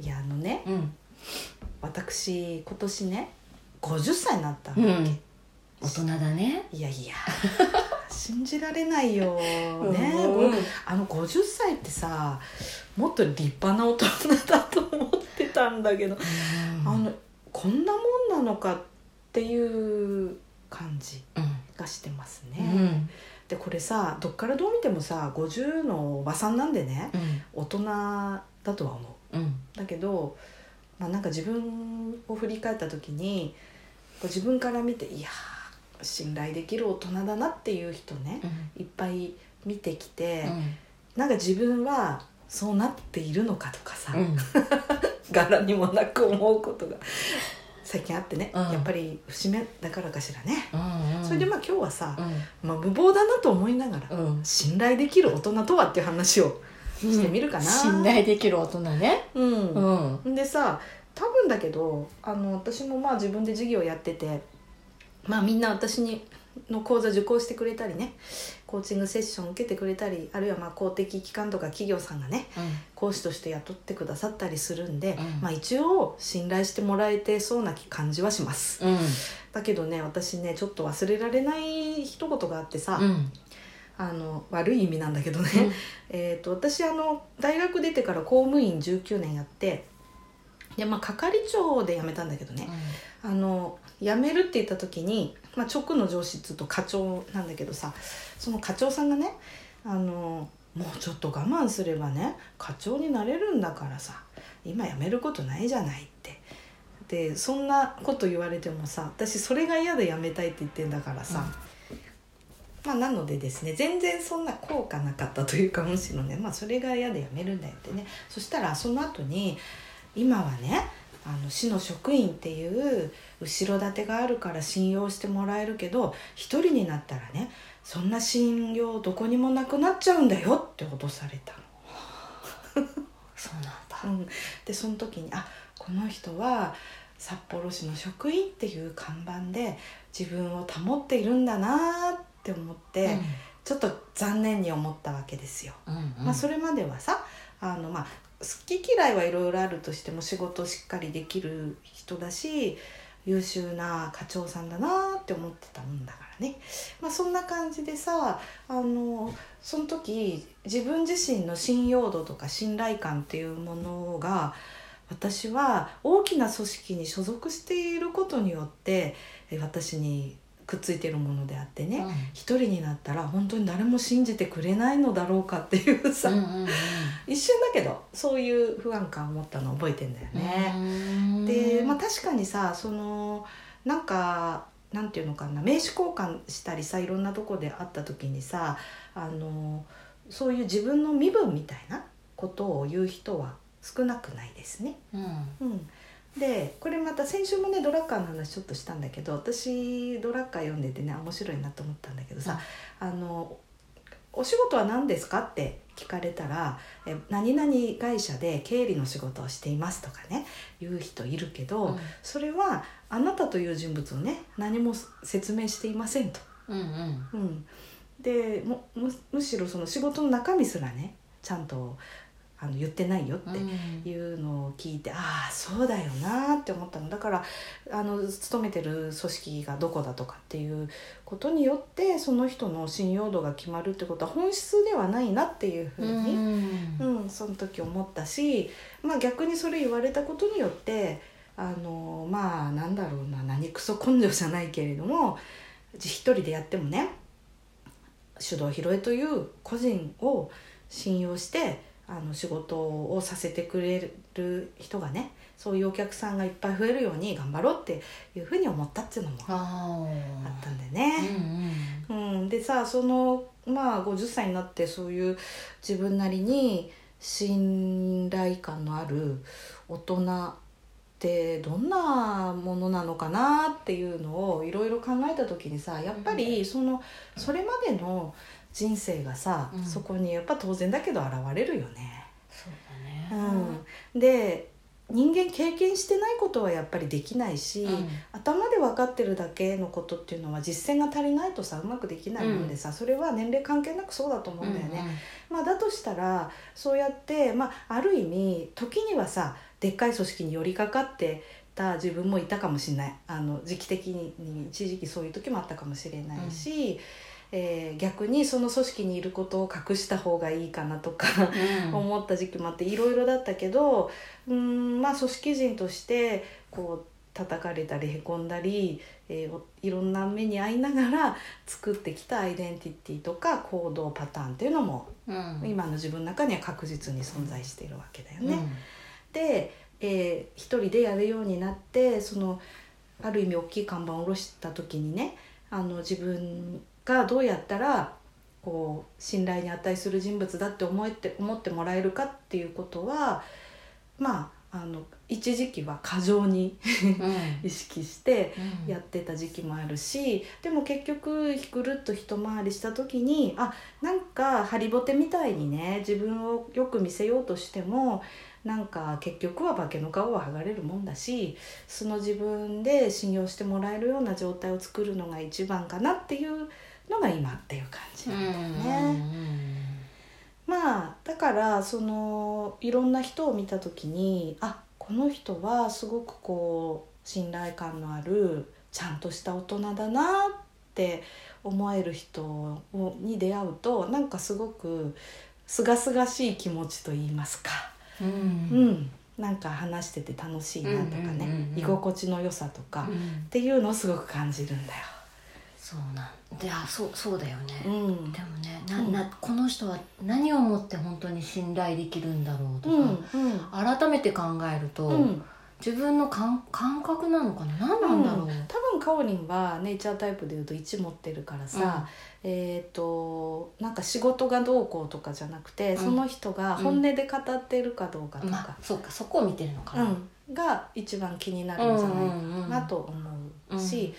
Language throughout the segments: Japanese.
いやあのね、うん私今年ね、50歳になったんだっうん大人だねけ。いやいや、信じられないよね。うんごあの50歳ってさ、もっと立派な大人だと思ってたんだけど、あのこんなもんなのかっていう感じうんがしてますうね。んでこれさ、どっからどう見てもさ、50のおばさんなんでね。うん大人だとは思ううん。だけど、まあ、なんか自分を振り返った時に自分から見ていやー信頼できる大人だなっていう人ねうん。いっぱい見てきて、うん。なんか自分はそうなっているのかとかさ、うん。柄にもなく思うことが最近あってね、うん。やっぱり節目だからかしらね、うん。それでまあ今日はさ、うん。まあ、無謀だなと思いながら、うん。信頼できる大人とはっていう話をしてみるかな。信頼できる大人ね。うん。うん。でさ多分だけどあの私もまあ自分で授業やっててまあみんな私にの講座受講してくれたりねコーチングセッション受けてくれたりあるいはまあ公的機関とか企業さんがね講師として雇ってくださったりするんで、うん。まあ一応信頼してもらえてそうな感じはします。うん。だけどね私ねちょっと忘れられない一言があってさ、うんあの悪い意味なんだけどね、えー、と私あの大学出てから公務員19年やってで、まあ、係長で辞めたんだけどね、あの辞めるって言った時に、まあ、直の上司っつうと課長なんだけどさその課長さんがねあのもうちょっと我慢すればね課長になれるんだからさ今辞めることないじゃないって。でそんなこと言われてもさ私それが嫌で辞めたいって言ってんだからさ、まあなのでですね全然そんな効果なかったというかむしろねまあそれが嫌で辞めるんだよってね。そしたらその後に今はねあの市の職員っていう後ろ盾があるから信用してもらえるけど一人になったらねそんな信用どこにもなくなっちゃうんだよって脅された そうなんだ。の。うん、でその時にあこの人は札幌市の職員っていう看板で自分を保っているんだなって思って、ちょっと残念に思ったわけですよ。うんうん。まあ、それまではさあの、まあ、好き嫌いはいろいろあるとしても仕事をしっかりできる人だし優秀な課長さんだなって思ってたもんだからね、まあ、そんな感じでさあのその時自分自身の信用度とか信頼感っていうものが私は大きな組織に所属していることによってえ私にくっついているものであってね、一人になったら本当に誰も信じてくれないのだろうかっていうさ、うんうんうん。一瞬だけどそういう不安感を持ったのを覚えてんだよね。うん。で、まあ、確かにさそのなんかなんていうのかな名刺交換したりさいろんなとこで会った時にさあのそういう自分の身分みたいなことを言う人は少なくないですね。うん。うん、でこれまた先週もねドラッカーの話ちょっとしたんだけど私ドラッカー読んでてね面白いなと思ったんだけどさ、あのお仕事は何ですかって聞かれたら「え何々会社で経理の仕事をしています」とかね言う人いるけど、うん。それはあなたという人物をね何も説明していませんと。うんうん。うん、でむしろその仕事の中身すらねちゃんとあの言ってないよってうんいうのを聞いて、ああそうだよなって思ったの。だからあの勤めてる組織がどこだとかっていうことによってその人の信用度が決まるってことは本質ではないなっていうふううに、ん。うんその時思ったし、まあ、逆にそれ言われたことによってあのまあなんだろうな何クソ根性じゃないけれども一人でやってもね手動広えという個人を信用してあの仕事をさせてくれる人がねそういうお客さんがいっぱい増えるように頑張ろうっていうふうに思ったっていうのもああったんだよあね。うん、でさそのまあ50歳になってそういう自分なりに信頼感のある大人ってどんなものなのかなっていうのをいろいろ考えた時にさやっぱりそのそれまでの人生がさ、うん。そこにやっぱ当然だけど現れるよね。そうだね。うん、で人間経験してないことはやっぱりできないし、うん。頭で分かってるだけのことっていうのは実践が足りないとさうまくできないのでさ、それは年齢関係なくそうだと思うんだよね。まあ、だとしたらそうやって、まあ、ある意味時にはさでっかい組織に寄りかかってた自分もいたかもしれない。あの時期的に一時期そういう時もあったかもしれないし、えー逆にその組織にいることを隠した方がいいかなとか、うん。思った時期もあっていろいろだったけどうーんまあ組織人としてこう叩かれたりへこんだり、えーおいろんな目に遭いながら作ってきたアイデンティティとか行動パターンっていうのもうん。今の自分の中には確実に存在しているわけだようん。ね。で、えー一人でやるようになってそのある意味大きい看板を下ろした時にねあの自分がどうやったらこう信頼に値する人物だって思えて思ってもらえるかっていうことはまああの一時期は過剰にうん。意識してうん。やってた時期もあるしでも結局ぐるっと一回りした時にあなんかハリボテみたいにね自分をよく見せようとしてもなんか結局は化けの皮は剥がれるもんだしその自分で信用してもらえるような状態を作るのが一番かなっていうのが今っていう感じうなんだよね。ん。まあだからそのいろんな人を見た時にあこの人はすごくこう信頼感のあるちゃんとした大人だなって思える人をに出会うとなんかすごくすがすがしい気持ちと言いますか、ううん。ん、なんか話してて楽しいなとかね、居心地の良さとか、っうん。ていうのをすごく感じるんだよ。そうなんであそうそうだよね。うん。でもねな、うん。なこの人は何をもって本当に信頼できるんだろうとか、うんうん。改めて考えると、うん。自分の感感覚なのかな？何なんだろう、多分かおりんはネイチャータイプでいうと1持ってるからさ、えっ、となんか仕事がどうこうとかじゃなくて、うん。その人が本音で語ってるかどうかとまあか、そうかそこを見てるのかな、うん。が一番気になるんじゃないかなと思うし、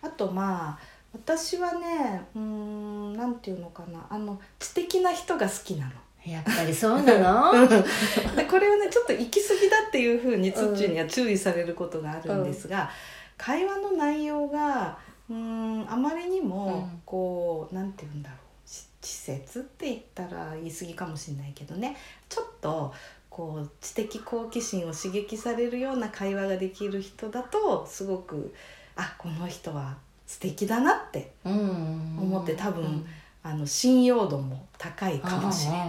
あとまあ私はねうーんなんていうのかな。あの知的な人が好きなの。やっぱりそうなの？でこれはねちょっと行き過ぎだっていうふうにツッチーには注意されることがあるんですが、会話の内容がうーんあまりにもうん。こう、なんて言うんだろう。し稚拙って言ったら言い過ぎかもしれないけどね。ちょっとこう知的好奇心を刺激されるような会話ができる人だとすごくあこの人は素敵だなってうん。思って多分あの信用度も高いかもしれない。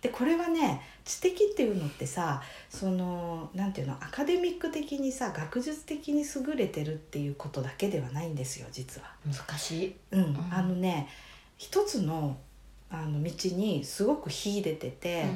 でこれはね知的っていうのってさそのなんていうのアカデミック的にさ学術的に優れてるっていうことだけではないんですよ実は。難しい、うん。ん。あのね一つのあの道にすごく秀でてて、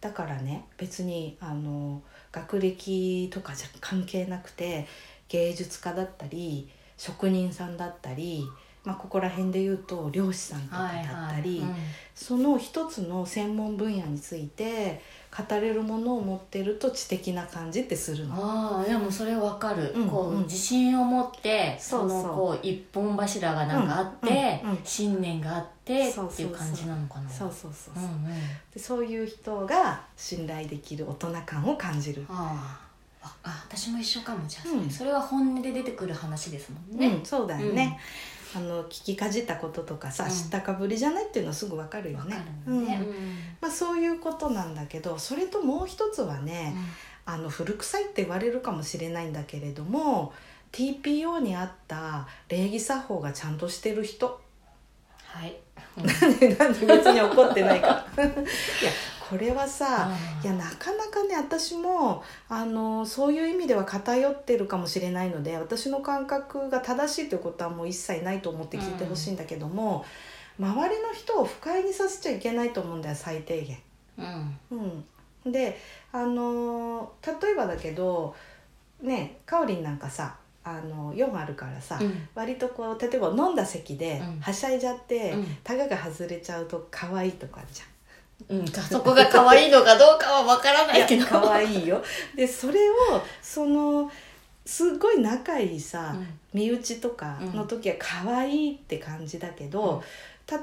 だからね別にあの学歴とかじゃ関係なくて芸術家だったり職人さんだったり、まあ、ここら辺で言うと漁師さんとかだったり。うん。その一つの専門分野について語れるものを持ってると知的な感じってするの。ああでもそれわかる、うんこううん。自信を持ってそうそう。のこう一本柱がなんかあって、うんうんうん。信念があってそうそうそう。っていう感じなのかな。そうそうそうそう、うんうん。でそういう人が信頼できる大人感を感じる。ああ私も一緒かもじゃあ、うん。それは本音で出てくる話ですもんね、うん、そうだよね、あの聞きかじったこととかさ、うん。知ったかぶりじゃないっていうのはすぐわかるよね。わかるのね、うん。まあ、そういうことなんだけどそれともう一つはね、あの古臭いって言われるかもしれないんだけれども TPO にあった礼儀作法がちゃんとしてる人。はい、なんで別に怒ってないか。ら いやこれはさあいやなかなかね私もあのそういう意味では偏ってるかもしれないので私の感覚が正しいということはもう一切ないと思って聞いてほしいんだけども、周りの人を不快にさせちゃいけないと思うんだよ最低限。うん。うん、であの例えばだけどねかおりんなんかさあの4あるからさ、うん。割とこう例えば飲んだ席でうん。はしゃいじゃって、うん。タガが外れちゃうと可愛いとかじゃん。うん、そこが可愛いのかどうかはわからないけど。可愛いよ。でそれをそのすごい仲いいさ、うん。身内とかの時は可愛いって感じだけど、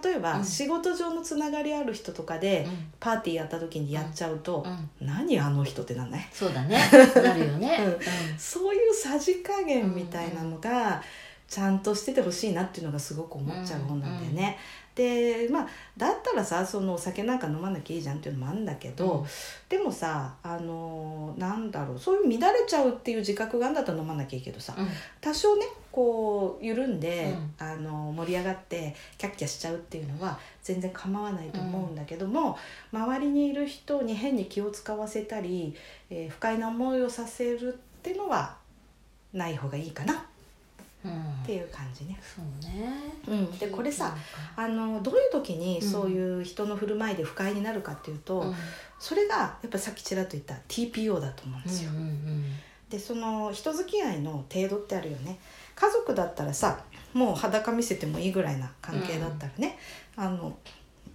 例えばうん。仕事上のつながりある人とかで、うん。パーティーやった時にやっちゃうとう、ん。何あの人ってなんない？そうだね。なるよね、うん。そういうさじ加減みたいなのがちゃんとしててほしいなっていうのがすごく思っちゃう本なんだよね。でまあだったらさそのお酒なんか飲まなきゃいいじゃんっていうのもあるんだけど、うん。でもさあのなんだろうそういう乱れちゃうっていう自覚があるんだったら飲まなきゃいいけどさ、うん。多少ねこう緩んで、うん。あの盛り上がってキャッキャしちゃうっていうのは全然構わないと思うんだけども、周りにいる人に変に気を使わせたり、えー不快な思いをさせるっていうのはない方がいいかなっうん。ていう感じね。そうね。うん、でこれさあのどういう時にそういう人の振る舞いで不快になるかっていうと、うん。それがやっぱさっきちらっと言った TPO だと思うんですよ。うんうんでその人付き合いの程度ってあるよね。家族だったらさもう裸見せてもいいぐらいな関係だったらね、あの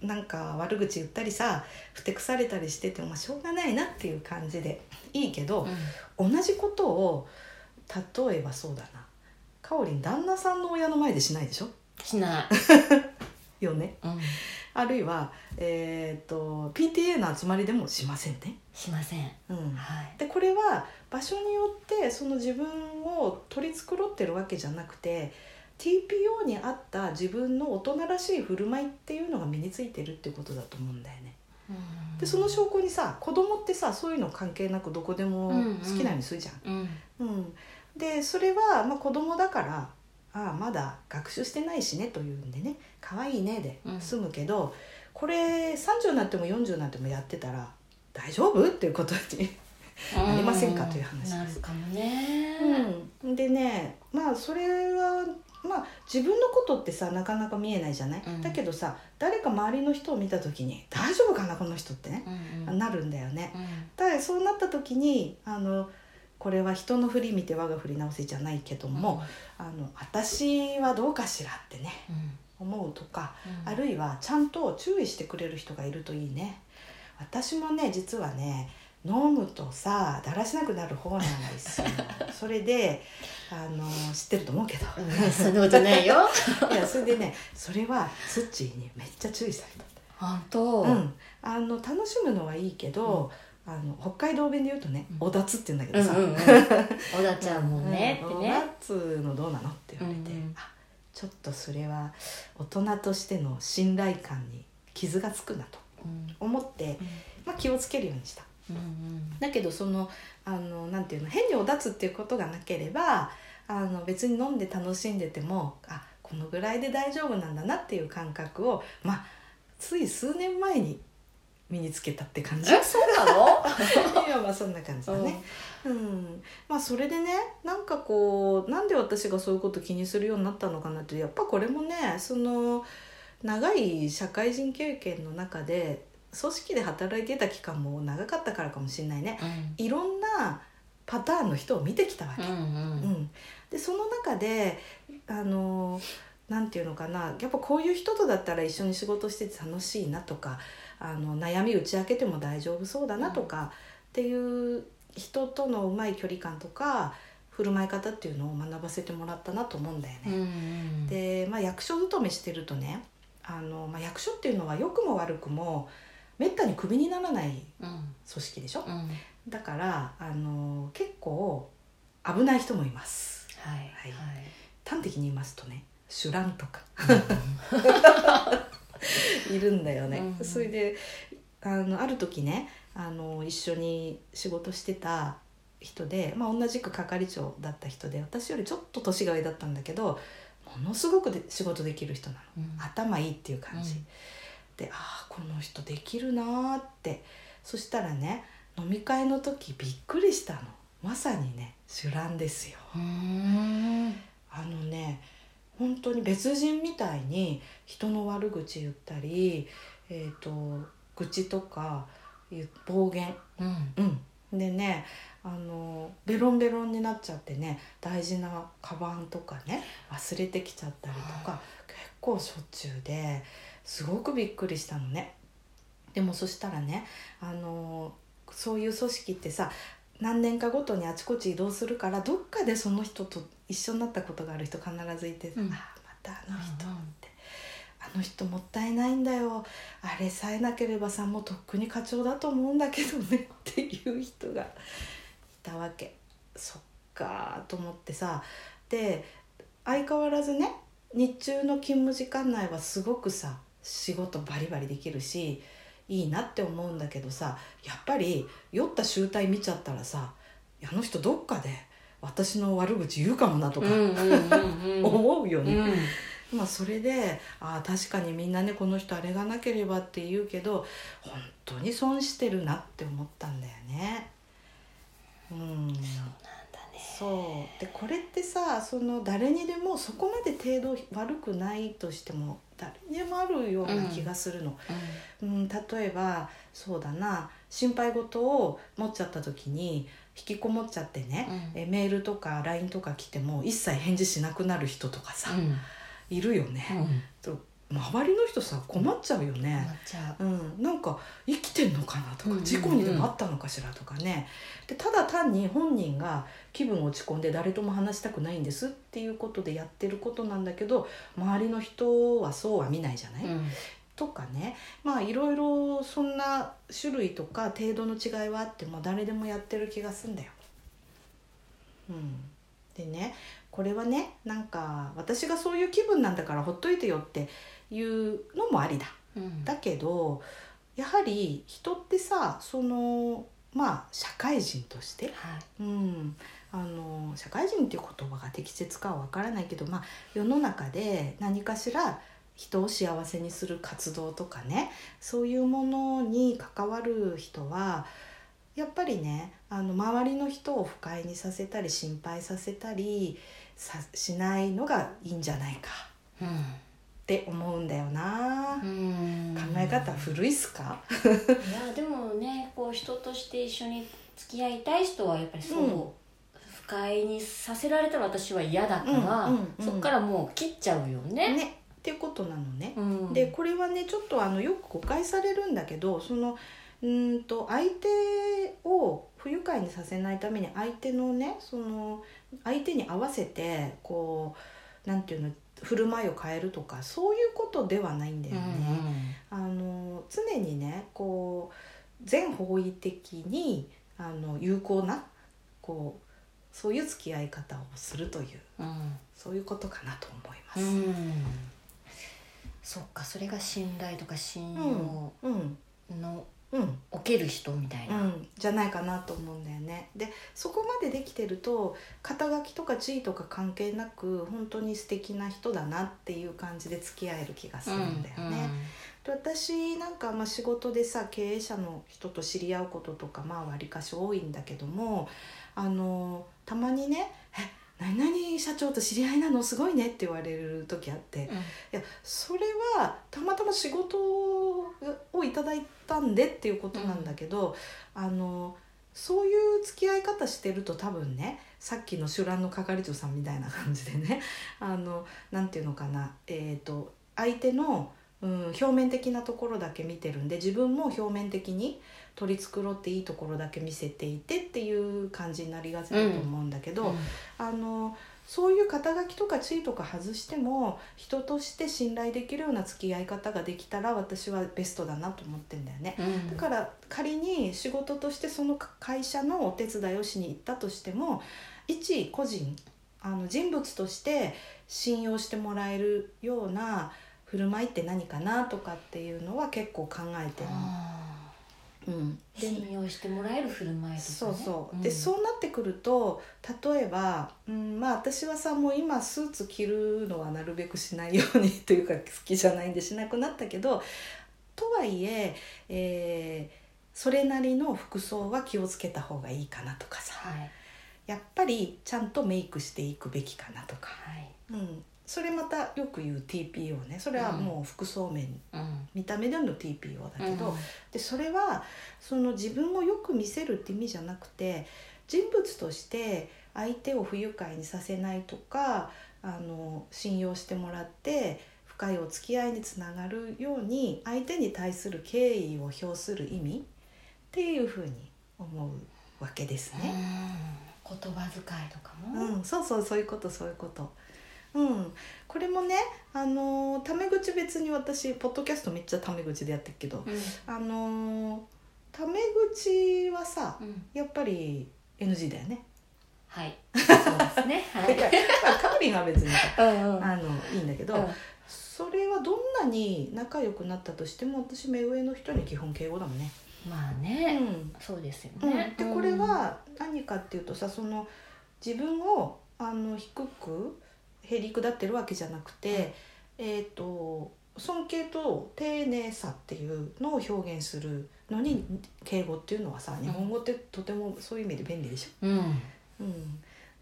なんか悪口言ったりさふてくされたりしててもまあしょうがないなっていう感じでいいけどう、ん。同じことを例えばそうだなかおりん旦那さんの親の前でしないでしょ？しない、よね。うん、あるいは、えー、と PTA の集まりでもしませんね。しません。うん、はい。でこれは場所によってその自分を取り繕ってるわけじゃなくて TPO に合った自分の大人らしい振る舞いっていうのが身についてるってことだと思うんだよね。でその証拠にさ子供ってさそういうの関係なくどこでも好きなようにするじゃん。うん。うんでそれは、まあ、子供だからああまだ学習してないしねというんでね可愛いねでうん。済むけど、これ30になっても40になってもやってたら大丈夫っていうことになりませんかという話です。なるかもね。うん、でねまあそれはまあ自分のことってさなかなか見えないじゃない、うん。だけどさ誰か周りの人を見た時に大丈夫かなこの人ってね、うんうん。なるんだよね。うん。そうなった時にあのこれは人の振り見て我が振り直せじゃないけども、あの私はどうかしらってね思うとか、うん。あるいはちゃんと注意してくれる人がいるといいね。私もね実はね飲むとさだらしなくなる方なんですよ。それであの知ってると思うけど、うんそんなことないよ。いやそれでねそれはスッチーにめっちゃ注意され本当。た、うん、あの楽しむのはいいけど、あの北海道弁で言うとね「おだつ」って言うんだけどさ。うんうんうん。小田ちゃんもねうんってね。おだつのどうなの?」って言われて、うんあちょっとそれは大人としての信頼感に傷がつくなとうん。思って、まあ、気をつけるようにした。だけどそのあのなんていうの変におだつっていうことがなければあの別に飲んで楽しんでてもあこのぐらいで大丈夫なんだなっていう感覚をまあつい数年前に身につけたって感じ？えそうなの？いやまあそんな感じだね。うん、まあそれでねなんかこうなんで私がそういうこと気にするようになったのかなってやっぱこれもねその長い社会人経験の中で組織で働いてた期間も長かったからかもしれないね。いろんなパターンの人を見てきたわけ。うんうん。うん、でその中であのなんていうのかなやっぱこういう人とだったら一緒に仕事してて楽しいなとかあの悩み打ち明けても大丈夫そうだなとか、っていう人とのうまい距離感とか振る舞い方っていうのを学ばせてもらったなと思うんだようんうね。ん。で、まあ、役所勤めしてるとねあの、まあ、役所っていうのは良くも悪くもめったにクビにならないうん。組織でしょ？うん。はいだからあの結構危ない人もいます。はい。端的に言いますとねシュランとか。いるんだよね、うんそれであのある時ねあの一緒に仕事してた人で、まあ、同じく係長だった人で私よりちょっと年が上だったんだけどものすごくで仕事できる人なの、うん。頭いいっていう感じ、うん。でああこの人できるなーって。そしたらね飲み会の時びっくりしたの。まさにねシュランですよ。うん。あのね本当に別人みたいに人の悪口言ったり、えー、と愚痴とか暴言。うん。うん。でねあのベロンベロンになっちゃってね大事なカバンとかね忘れてきちゃったりとか結構しょっちゅうですごくびっくりしたのね。でもそしたらねあのそういう組織ってさ何年かごとにあちこち移動するからどっかでその人と一緒になったことがある人必ずいて「うん。ああまたあの人」って、あの人もったいないんだよ。あれさえなければさもうとっくに課長だと思うんだけどね」っていう人がいたわけ。そっかーと思ってさ。で相変わらずね日中の勤務時間内はすごくさ仕事バリバリできるしいいなって思うんだけどさやっぱり酔った集体見ちゃったらさあの人どっかで私の悪口言うかもなとか、うんうんうんうん。思うよね。うん。まあそれでああ確かにみんなねこの人あれがなければって言うけど本当に損してるなって思ったんだよね。うん、なんだね。そう。でこれってさその誰にでもそこまで程度悪くないとしても誰にでもあるような気がするの。うん、例えばそうだな心配事を持っちゃった時に引きこもっちゃってね、うん。えメールとか LINE とか来ても一切返事しなくなる人とかさ、うん。いるよね。うん。と周りの人さ困っちゃうよね。う。うん、なんか生きてんのかなとかうんうんうん。事故にでもあったのかしらとかね。でただ単に本人が気分落ち込んで誰とも話したくないんですっていうことでやってることなんだけど周りの人はそうは見ないじゃない、うんとかね。まあいろいろそんな種類とか程度の違いはあっても誰でもやってる気がすんだよ。うん、でねこれはねなんか私がそういう気分なんだからほっといてよっていうのもありだ。うん。だけどやはり人ってさそのまあ社会人として、はい。うん、あの社会人っていう言葉が適切かはわからないけど、まあ、世の中で何かしら人を幸せにする活動とかねそういうものに関わる人はやっぱりねあの周りの人を不快にさせたり心配させたりさしないのがいいんじゃないか。って思うんだよな。うん。考え方古いっすか、いやでもねこう人として一緒に付き合いたい人はやっぱりそう、うん。不快にさせられたら私は嫌だから、うんうんうんそっからもう切っちゃうよね。ねっていうことなのね。うん、でこれはねちょっとあのよく誤解されるんだけどそのうーんと相手を不愉快にさせないために相手のねその相手に合わせてこうなんていうの振る舞いを変えるとかそういうことではないんだよね。あの常にねこう全方位的にあの有効なこうそういう付き合い方をするといううんうんそういうことかなと思います。うんそっかそれが信頼とか信用うんのうんおける人みたいうな。ん、じゃないかなと思うんだよね。でそこまでできてると肩書きとか地位とか関係なく本当に素敵な人だなっていう感じで付き合える気がするんだよね。で私なんかまあ仕事でさ経営者の人と知り合うこととかまあわりかし多いんだけどもあのたまにね「え何々社長と知り合いなの？すごいね」って言われる時あって。うんいやそれはたまたま仕事をいただいたんでっていうことなんだけど、あのそういう付き合い方してると多分ねさっきの酒乱の係長さんみたいな感じでね あのなんていうのかな、えー、と相手の、うん、表面的なところだけ見てるんで自分も表面的に取り繕っていいところだけ見せていてっていう感じになりがちだと思うんだけど。あのそういう肩書きとか地位とか外しても人として信頼できるような付き合い方ができたら私はベストだなと思ってんだよね。うんだから仮に仕事としてその会社のお手伝いをしに行ったとしても一個人あの人物として信用してもらえるような振る舞いって何かなとかっていうのは結構考えてるうん、ー信用してもらえる振る舞いとか、ね、そうそう、ん。でそうなってくると例えば、うん、まあ私はさもう今スーツ着るのはなるべくしないようにというか好きじゃないんでしなくなったけどとはいええーそれなりの服装は気をつけた方がいいかなとかさ。はい。やっぱりちゃんとメイクしていくべきかなとか、はい。うん、それまたよく言う TPO ね。それはもう服装面、うん。見た目での TPO だけど、うんでそれはその自分をよく見せるって意味じゃなくて人物として相手を不愉快にさせないとかあの信用してもらって不深いお付き合いにつながるように相手に対する敬意を表する意味。っていうふうに思うわけですね。言葉遣いとかも、うん、そうそうそういうことそういうこと。うん、これもねあのータメ口別に私ポッドキャストめっちゃタメ口でやってるけど、うん。あのータメ口はさうん。やっぱり NG だよね。はい。そうですね。はい。カーリンは別にさ うんうん。あのいいんだけど、うん。それはどんなに仲良くなったとしても私目上の人に基本敬語だもんね。まあうね、ん。そうですようん、ね、でこれは何かっていうとさその自分をあの低くへりくだってるわけじゃなくて、えっ、と尊敬と丁寧さっていうのを表現するのに敬語っていうのはさ日本語ってとてもそういう意味で便利でしうん、うん。ょ。うん、っ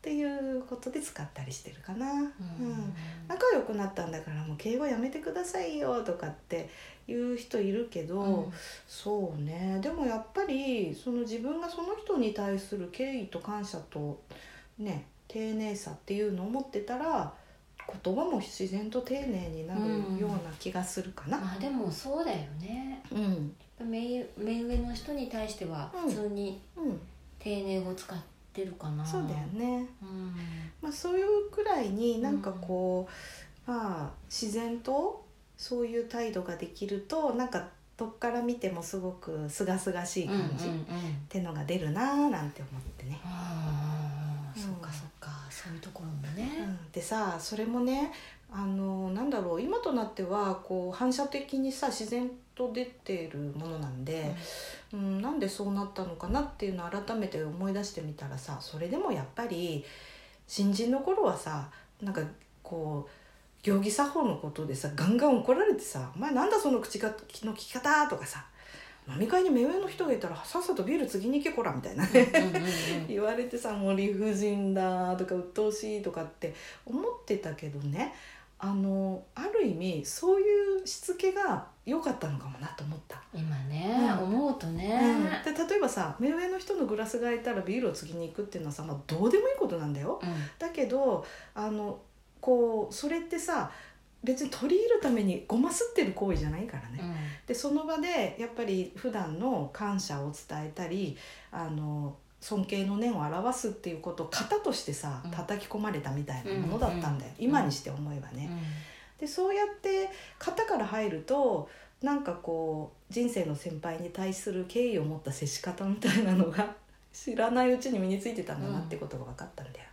ていうことで使ったりしてるかな。うん。うん。仲良くなったんだからもう敬語やめてくださいよとかって言う人いるけど、うん。そうね。でもやっぱりその自分がその人に対する敬意と感謝とね丁寧さっていうのを持ってたら言葉も自然と丁寧になるような気がするかな。まあでもそうだよね。うん。目目上の人に対してはうん。普通にうん。丁寧語使ってるかな、そうだよね。うん。まあ、そういうくらいになんかこう、まあ自然とそういう態度ができるとなんかどっから見てもすごく清々しい感じ、うんうんうん。ってのが出るなーなんて思ってね。ああ、うん。そっかそっかそういうところもうね、ん、でさそれもねあのなんだろう今となってはこう反射的にさ自然と出てるものなんで、うん。なんでそうなったのかなっていうのを改めて思い出してみたらさそれでもやっぱり新人の頃はさなんかこう行儀作法のことでさガンガン怒られてさ「お前なんだその口がの聞き方」とかさ飲み会に目上の人がいたらさっさとビール次に行けこらみたいなね、うんうんうんうん。言われてさ「もう理不尽だ」とか「鬱陶しい」とかって思ってたけどねあのある意味そういうしつけが良かったのかもなと思った。今ね、うん。思うとね、で例えばさ目上の人のグラスが空いたらビールを次に行くっていうのはさ、まあ、どうでもいいことなんだよ。うん。だけどあのこうそれってさ別に取り入るためにごますってる行為じゃないからね。でその場でやっぱり普段の感謝を伝えたりあの尊敬の念を表すっていうことを型としてさうん叩き込まれたみたいなものだったんだよ、うん今にして思えばね。でそうやって型から入るとなんかこう人生の先輩に対する敬意を持った接し方みたいなのが 知らないうちに身についてたんだなってことが分かったんだよ。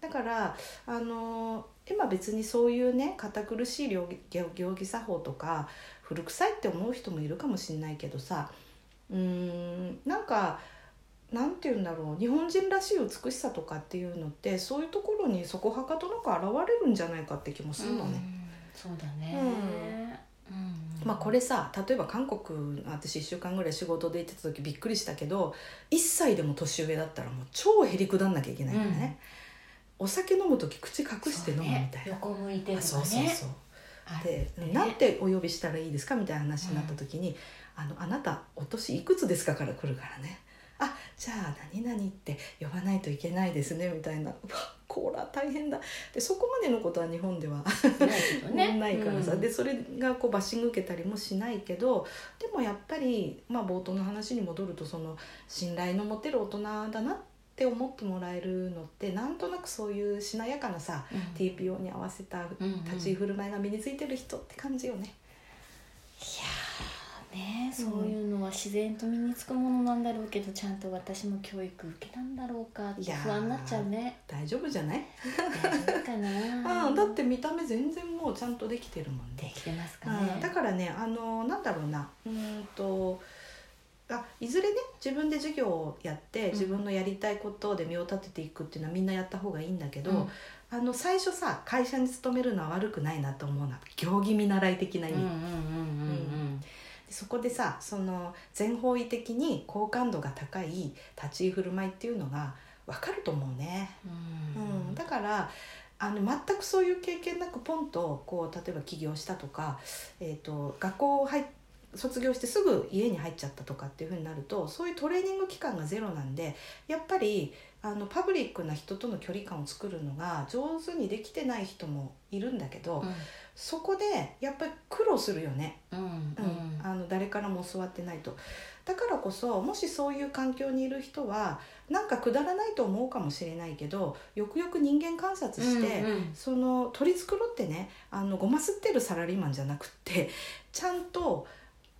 だからあの今別にそういうね堅苦しい行儀作法とか古臭いって思う人もいるかもしれないけどさうーんなんかなんて言うんだろう日本人らしい美しさとかっていうのってそういうところにそこはかとなく現れるんじゃないかって気もするのね。うんそうだね、うん。まあこれさ例えば韓国私1週間ぐらい仕事で行ってた時びっくりしたけど1歳でも年上だったらもう超へりくだんなきゃいけないからね、お酒飲む時口隠して飲むみたいな、横向いてとかね。あそうそうそう。あで、なんてお呼びしたらいいですかみたいな話になった時に「あのあなたお年いくつですか?」から来るからね「あじゃあ何々って呼ばないといけないですね」みたいな「うわこら大変だ」でそこまでのことは日本ではない からさ、うん。でそれがこうバッシング受けたりもしないけどでもやっぱり、まあ、冒頭の話に戻るとその信頼の持てる大人だなって思ってもらえるのってなんとなくそういうしなやかなさ、うん。TPO に合わせた立ち居振る舞いが身についてる人って感じよね。いやーねそういうのは自然と身につくものなんだろうけどちゃんと私も教育受けたんだろうかって不安になっちゃうね。大丈夫じゃない、大丈夫かなうん、だって見た目全然もうちゃんとできてるもんね。できてますかうん、ねだからねあのなんだろうな。うーんとあいずれね自分で授業をやって自分のやりたいことで身を立てていくっていうのはみんなやった方がいいんだけど、うん。あの最初さ会社に勤めるのは悪くないなと思うな行儀見習い的な意味、そこでさその全方位的に好感度が高い立ち居振る舞いっていうのが分かると思うね。うん。うん、だからあの全くそういう経験なくポンとこう例えば起業したとか、えー、と学校入っ卒業してすぐ家に入っちゃったとかっていうふうになるとそういうトレーニング期間がゼロなんでやっぱりあのパブリックな人との距離感を作るのが上手にできてない人もいるんだけど、そこでやっぱり苦労するよね、うんうん。うん。あの誰からも教わってないと。だからこそもしそういう環境にいる人はなんかくだらないと思うかもしれないけどよくよく人間観察して、うんうん。その取り繕ってねあのごますってるサラリーマンじゃなくってちゃんと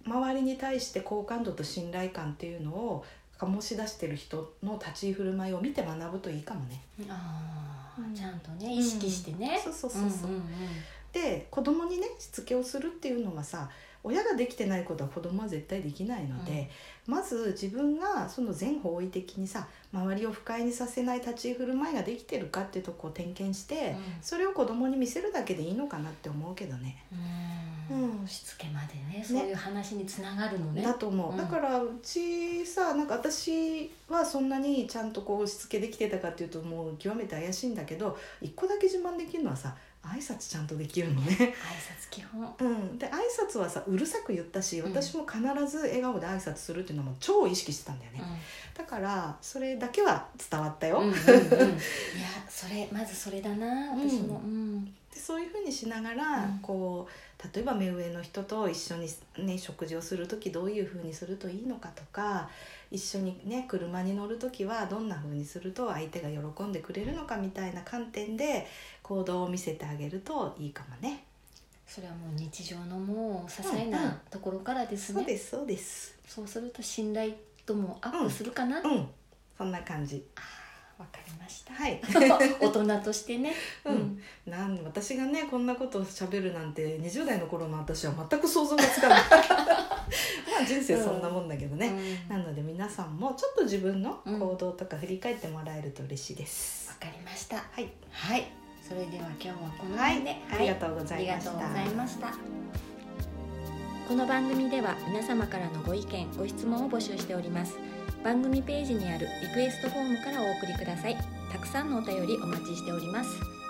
周りに対して好感度と信頼感っていうのを醸し出してる人の立ち居振る舞いを見て学ぶといいかもね。あーうんちゃんとね意識してね、そうそうそうそう。んんんで子供にねしつけをするっていうのはさ親ができてないことは子供は絶対できないので、まず自分がその全方位的にさ周りを不快にさせない立ち居振る舞いができてるかっていうとこを点検して、うん。それを子供に見せるだけでいいのかなって思うけどね。うん。うん。しつけまでね。そういう話につながるのね。だと思う、うん。だからうちさなんか私はそんなにちゃんとこうしつけできてたかっていうともう極めて怪しいんだけど一個だけ自慢できるのはさ挨拶ちゃんとできるのね。挨拶基本。うん、で挨拶はさうるさく言ったしうん。私も必ず笑顔で挨拶するっていうのも超意識してたんだよね、だからそれだけは伝わったよ、うんうんうん。う んいやそれまずそれだなうん。私も。うん。でそういうふうにしながら、うん。こう例えば目上の人と一緒に、ね、食事をする時どういうふうにするといいのかとか一緒にね車に乗る時はどんなふうにすると相手が喜んでくれるのかみたいな観点で行動を見せてあげるといいかもね。それはもう日常のもう些細うんうんなところからですねそうですそうです。そうすると信頼度もアップするかなわ、うんそんな感じ。かりました。はい。大人としてね。うん。なん私がねこんなことを喋るなんて20代の頃の私は全く想像がつかない。まあ人生そんなもんだけどね、うん。なので皆さんもちょっと自分の行動とか振り返ってもらえると嬉しいです、わかりました。はい。はい。それでは今日はこのはい。辺で、ありがとうございました。ありがとうございました。この番組では皆様からのご意見ご質問を募集しております番組ページにあるリクエストフォームからお送りください。たくさんのお便りお待ちしております。